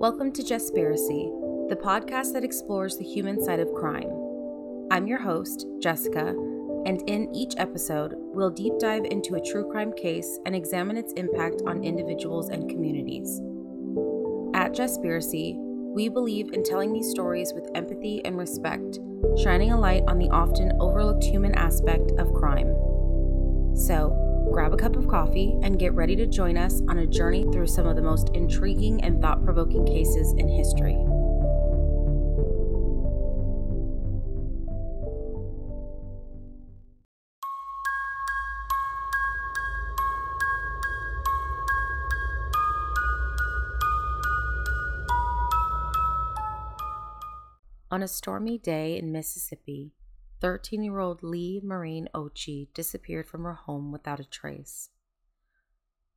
Welcome to Jespiracy, the podcast that explores the human side of crime. I'm your host, Jessica, and in each episode, we'll deep dive into a true crime case and examine its impact on individuals and communities. At Jespiracy, we believe in telling these stories with empathy and respect, shining a light on the often overlooked human aspect of crime. So, grab a cup of coffee and get ready to join us on a journey through some of the most intriguing and thought provoking cases in history. On a stormy day in Mississippi, 13 year old Leigh Marine Occhi disappeared from her home without a trace.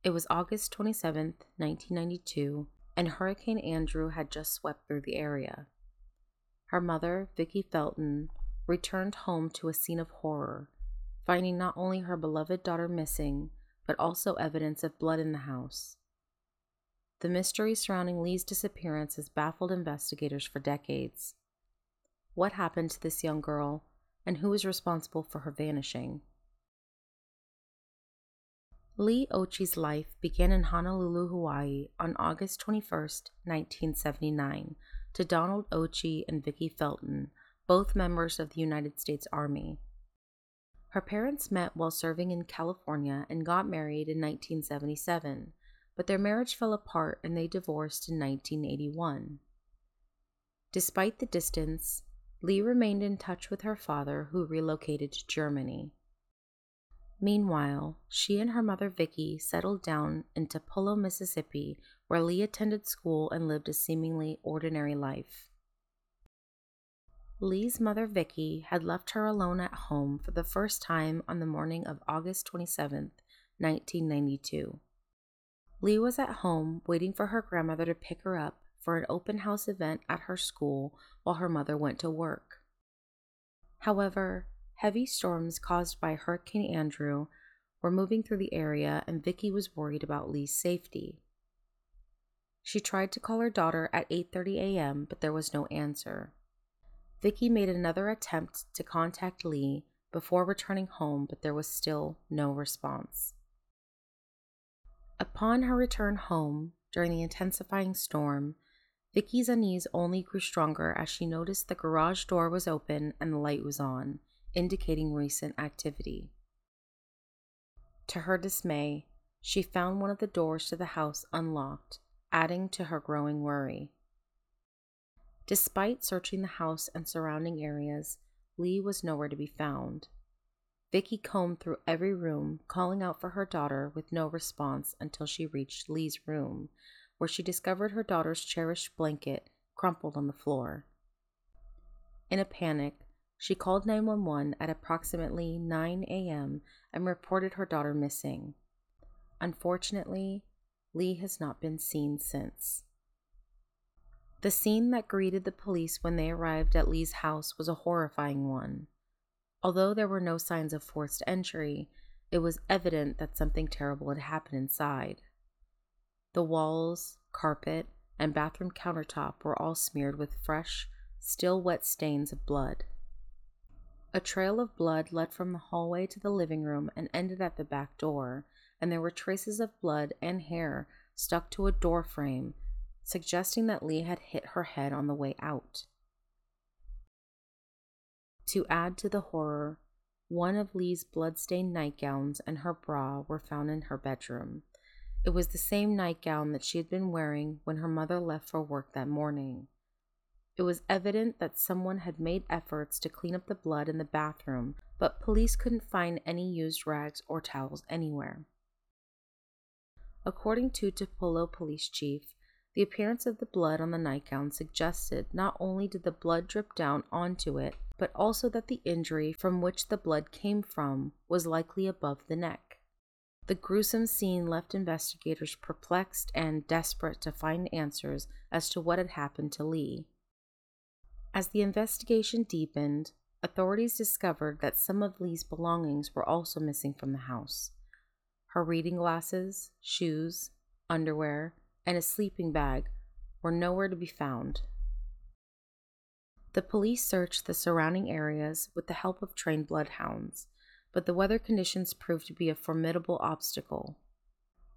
It was August 27, 1992, and Hurricane Andrew had just swept through the area. Her mother, Vicki Felton, returned home to a scene of horror, finding not only her beloved daughter missing, but also evidence of blood in the house. The mystery surrounding Leigh's disappearance has baffled investigators for decades. What happened to this young girl, and who is responsible for her vanishing? Leigh Occhi's life began in Honolulu, Hawaii on August 21, 1979, to Donald Occhi and Vicki Felton, both members of the United States Army. Her parents met while serving in California and got married in 1977, but their marriage fell apart and they divorced in 1981. Despite the distance, Leigh remained in touch with her father, who relocated to Germany. Meanwhile, she and her mother Vicki settled down in Tupelo, Mississippi, where Leigh attended school and lived a seemingly ordinary life. Leigh's mother Vicki had left her alone at home for the first time on the morning of August 27, 1992. Leigh was at home waiting for her grandmother to pick her up for an open house event at her school while her mother went to work. However, heavy storms caused by Hurricane Andrew were moving through the area and Vicki was worried about Leigh's safety. She tried to call her daughter at 8:30 a.m., but there was no answer. Vicki made another attempt to contact Leigh before returning home, but there was still no response. Upon her return home during the intensifying storm, Vicki's unease only grew stronger as she noticed the garage door was open and the light was on, indicating recent activity. To her dismay, she found one of the doors to the house unlocked, adding to her growing worry. Despite searching the house and surrounding areas, Leigh was nowhere to be found. Vicki combed through every room, calling out for her daughter with no response until she reached Leigh's room, where she discovered her daughter's cherished blanket crumpled on the floor. In a panic, she called 911 at approximately 9 a.m. and reported her daughter missing. Unfortunately, Leigh has not been seen since. The scene that greeted the police when they arrived at Leigh's house was a horrifying one. Although there were no signs of forced entry, it was evident that something terrible had happened inside. The walls, carpet, and bathroom countertop were all smeared with fresh, still wet stains of blood. A trail of blood led from the hallway to the living room and ended at the back door, and there were traces of blood and hair stuck to a door frame, suggesting that Leigh had hit her head on the way out. To add to the horror, one of Leigh's blood-stained nightgowns and her bra were found in her bedroom, it was the same nightgown that she had been wearing when her mother left for work that morning. It was evident that someone had made efforts to clean up the blood in the bathroom, but police couldn't find any used rags or towels anywhere. According to Tupelo Police Chief, the appearance of the blood on the nightgown suggested not only did the blood drip down onto it, but also that the injury from which the blood came from was likely above the neck. The gruesome scene left investigators perplexed and desperate to find answers as to what had happened to Leigh. As the investigation deepened, authorities discovered that some of Leigh's belongings were also missing from the house. Her reading glasses, shoes, underwear, and a sleeping bag were nowhere to be found. The police searched the surrounding areas with the help of trained bloodhounds, but the weather conditions proved to be a formidable obstacle.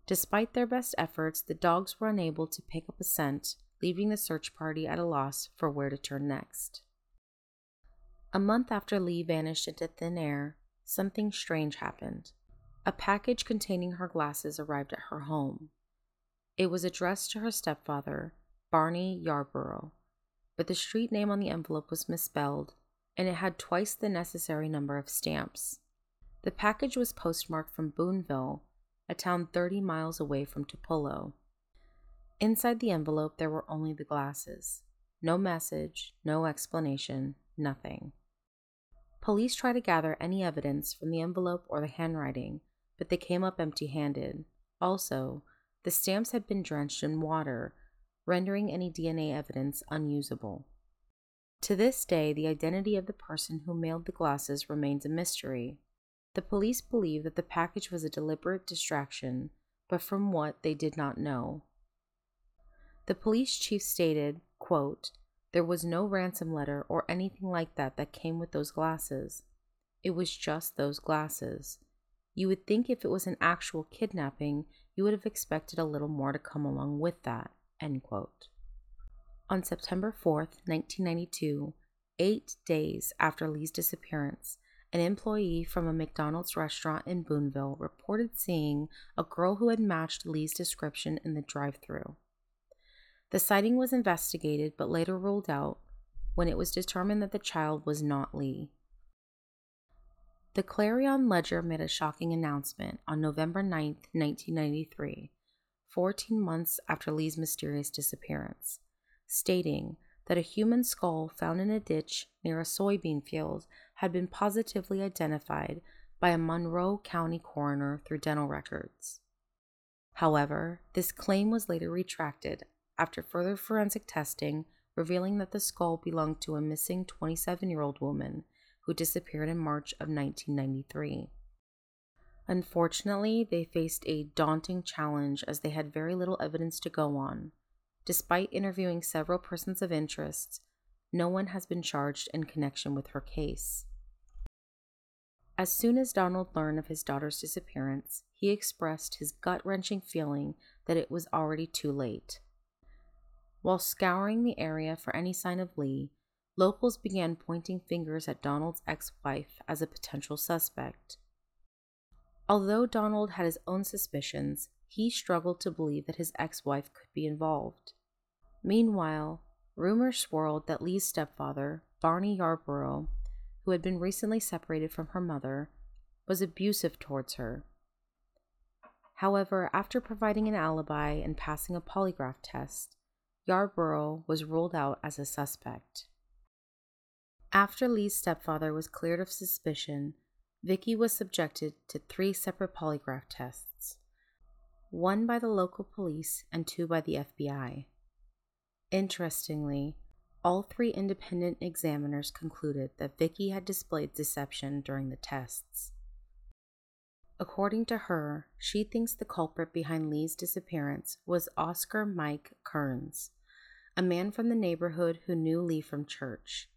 Despite their best efforts, the dogs were unable to pick up a scent, leaving the search party at a loss for where to turn next. A month after Leigh vanished into thin air, something strange happened. A package containing her glasses arrived at her home. It was addressed to her stepfather, Barney Yarborough, but the street name on the envelope was misspelled and it had twice the necessary number of stamps. The package was postmarked from Boonville, a town 30 miles away from Tupelo. Inside the envelope, there were only the glasses. No message, no explanation, nothing. Police tried to gather any evidence from the envelope or the handwriting, but they came up empty handed. Also, the stamps had been drenched in water, rendering any DNA evidence unusable. To this day, the identity of the person who mailed the glasses remains a mystery. The police believe that the package was a deliberate distraction, but from what they did not know. The police chief stated, quote, there was no ransom letter or anything like that that came with those glasses. It was just those glasses. You would think if it was an actual kidnapping, you would have expected a little more to come along with that. End quote. On September 4th, 1992, eight days after Leigh's disappearance, an employee from a McDonald's restaurant in Boonville reported seeing a girl who had matched Leigh's description in the drive through. The sighting was investigated but later ruled out when it was determined that the child was not Leigh. The Clarion Ledger made a shocking announcement on November 9, 1993, 14 months after Leigh's mysterious disappearance, stating that a human skull found in a ditch near a soybean field had been positively identified by a Monroe County coroner through dental records. However, this claim was later retracted after further forensic testing revealing that the skull belonged to a missing 27 year old woman who disappeared in March of 1993. Unfortunately, they faced a daunting challenge as they had very little evidence to go on. Despite interviewing several persons of interest, no one has been charged in connection with her case. As soon as Donald learned of his daughter's disappearance, he expressed his gut wrenching feeling that it was already too late. While scouring the area for any sign of Leigh, locals began pointing fingers at Donald's ex wife as a potential suspect. Although Donald had his own suspicions, he struggled to believe that his ex wife could be involved. Meanwhile, rumors swirled that Leigh's stepfather, Barney Yarborough, who had been recently separated from her mother, was abusive towards her. However, after providing an alibi and passing a polygraph test, Yarborough was ruled out as a suspect. After Leigh's stepfather was cleared of suspicion, Vicki was subjected to three separate polygraph tests one by the local police and two by the FBI. Interestingly, all three independent examiners concluded that Vicki had displayed deception during the tests. According to her, she thinks the culprit behind Leigh's disappearance was Oscar Mike Kearns, a man from the neighborhood who knew Leigh from church.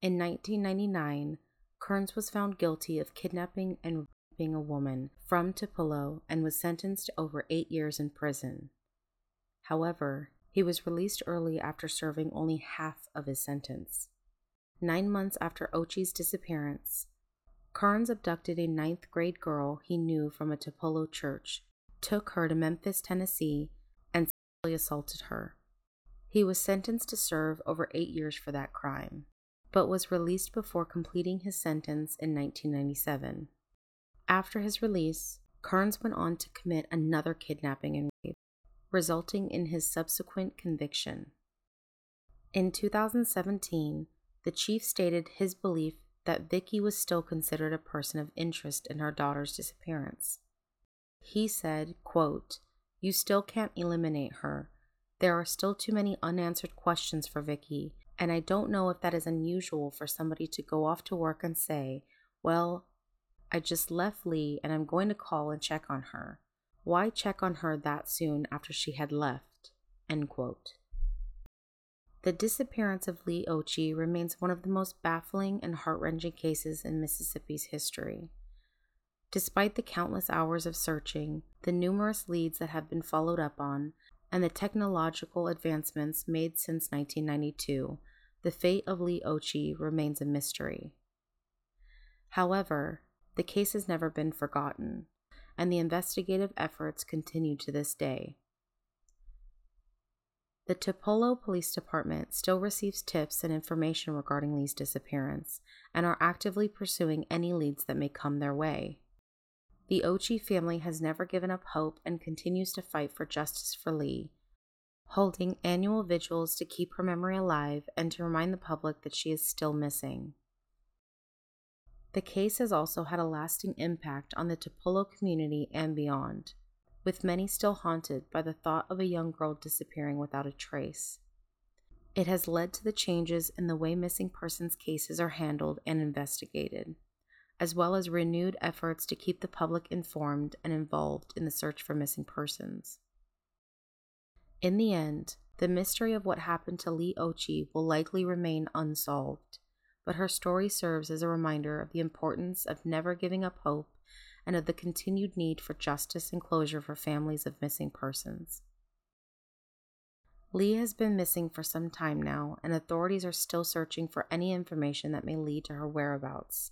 In 1999, Kearns was found guilty of kidnapping and raping a woman from Tupelo and was sentenced to over eight years in prison. However, he was released early after serving only half of his sentence. Nine months after Occhi's disappearance, Kearns abducted a ninth grade girl he knew from a Tupelo church, took her to Memphis, Tennessee, and sexually assaulted her. He was sentenced to serve over eight years for that crime, but was released before completing his sentence in 1997. After his release, Kearns went on to commit another kidnapping and rape, resulting in his subsequent conviction. In 2017, the chief stated his belief that Vicki was still considered a person of interest in her daughter's disappearance. He said, quote, You still can't eliminate her. There are still too many unanswered questions for Vicki, and I don't know if that is unusual for somebody to go off to work and say, Well, I just left Leigh and I'm going to call and check on her. Why check on her that soon after she had left? The disappearance of Leigh Occhi remains one of the most baffling and heart wrenching cases in Mississippi's history. Despite the countless hours of searching, the numerous leads that have been followed up on, and the technological advancements made since 1992, the fate of Leigh Occhi remains a mystery. However, the case has never been forgotten, and the investigative efforts continue to this day. The Tupelo Police Department still receives tips and information regarding Leigh's disappearance and are actively pursuing any leads that may come their way. The Occhi family has never given up hope and continues to fight for justice for Leigh, holding annual vigils to keep her memory alive and to remind the public that she is still missing. The case has also had a lasting impact on the Tupelo community and beyond with many still haunted by the thought of a young girl disappearing without a trace. It has led to the changes in the way missing persons cases are handled and investigated, as well as renewed efforts to keep the public informed and involved in the search for missing persons. In the end, the mystery of what happened to Leigh Occhi will likely remain unsolved, but her story serves as a reminder of the importance of never giving up hope and of the continued need for justice and closure for families of missing persons. Leigh has been missing for some time now, and authorities are still searching for any information that may lead to her whereabouts.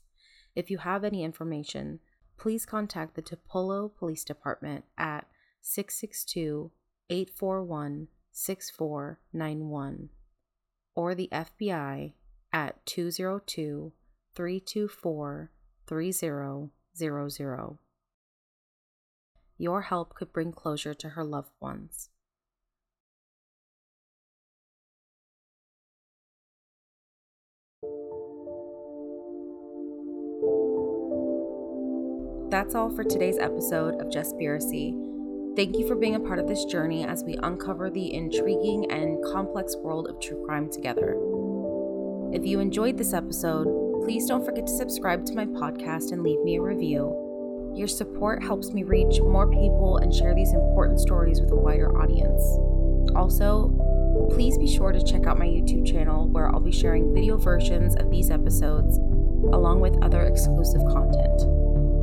If you have any information, please contact the Tupelo Police Department at 662 841 6491 or the FBI at 202 324 30 00. Your help could bring closure to her loved ones. That's all for today's episode of Jespiracy. Thank you for being a part of this journey as we uncover the intriguing and complex world of true crime together. If you enjoyed this episode, Please don't forget to subscribe to my podcast and leave me a review. Your support helps me reach more people and share these important stories with a wider audience. Also, please be sure to check out my YouTube channel where I'll be sharing video versions of these episodes along with other exclusive content.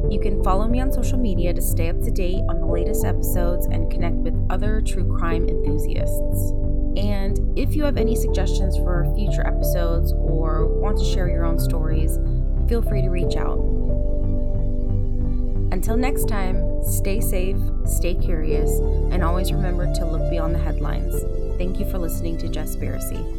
You can follow me on social media to stay up to date on the latest episodes and connect with other true crime enthusiasts. If you have any suggestions for future episodes or want to share your own stories, feel free to reach out. Until next time, stay safe, stay curious, and always remember to look beyond the headlines. Thank you for listening to Jespiracy.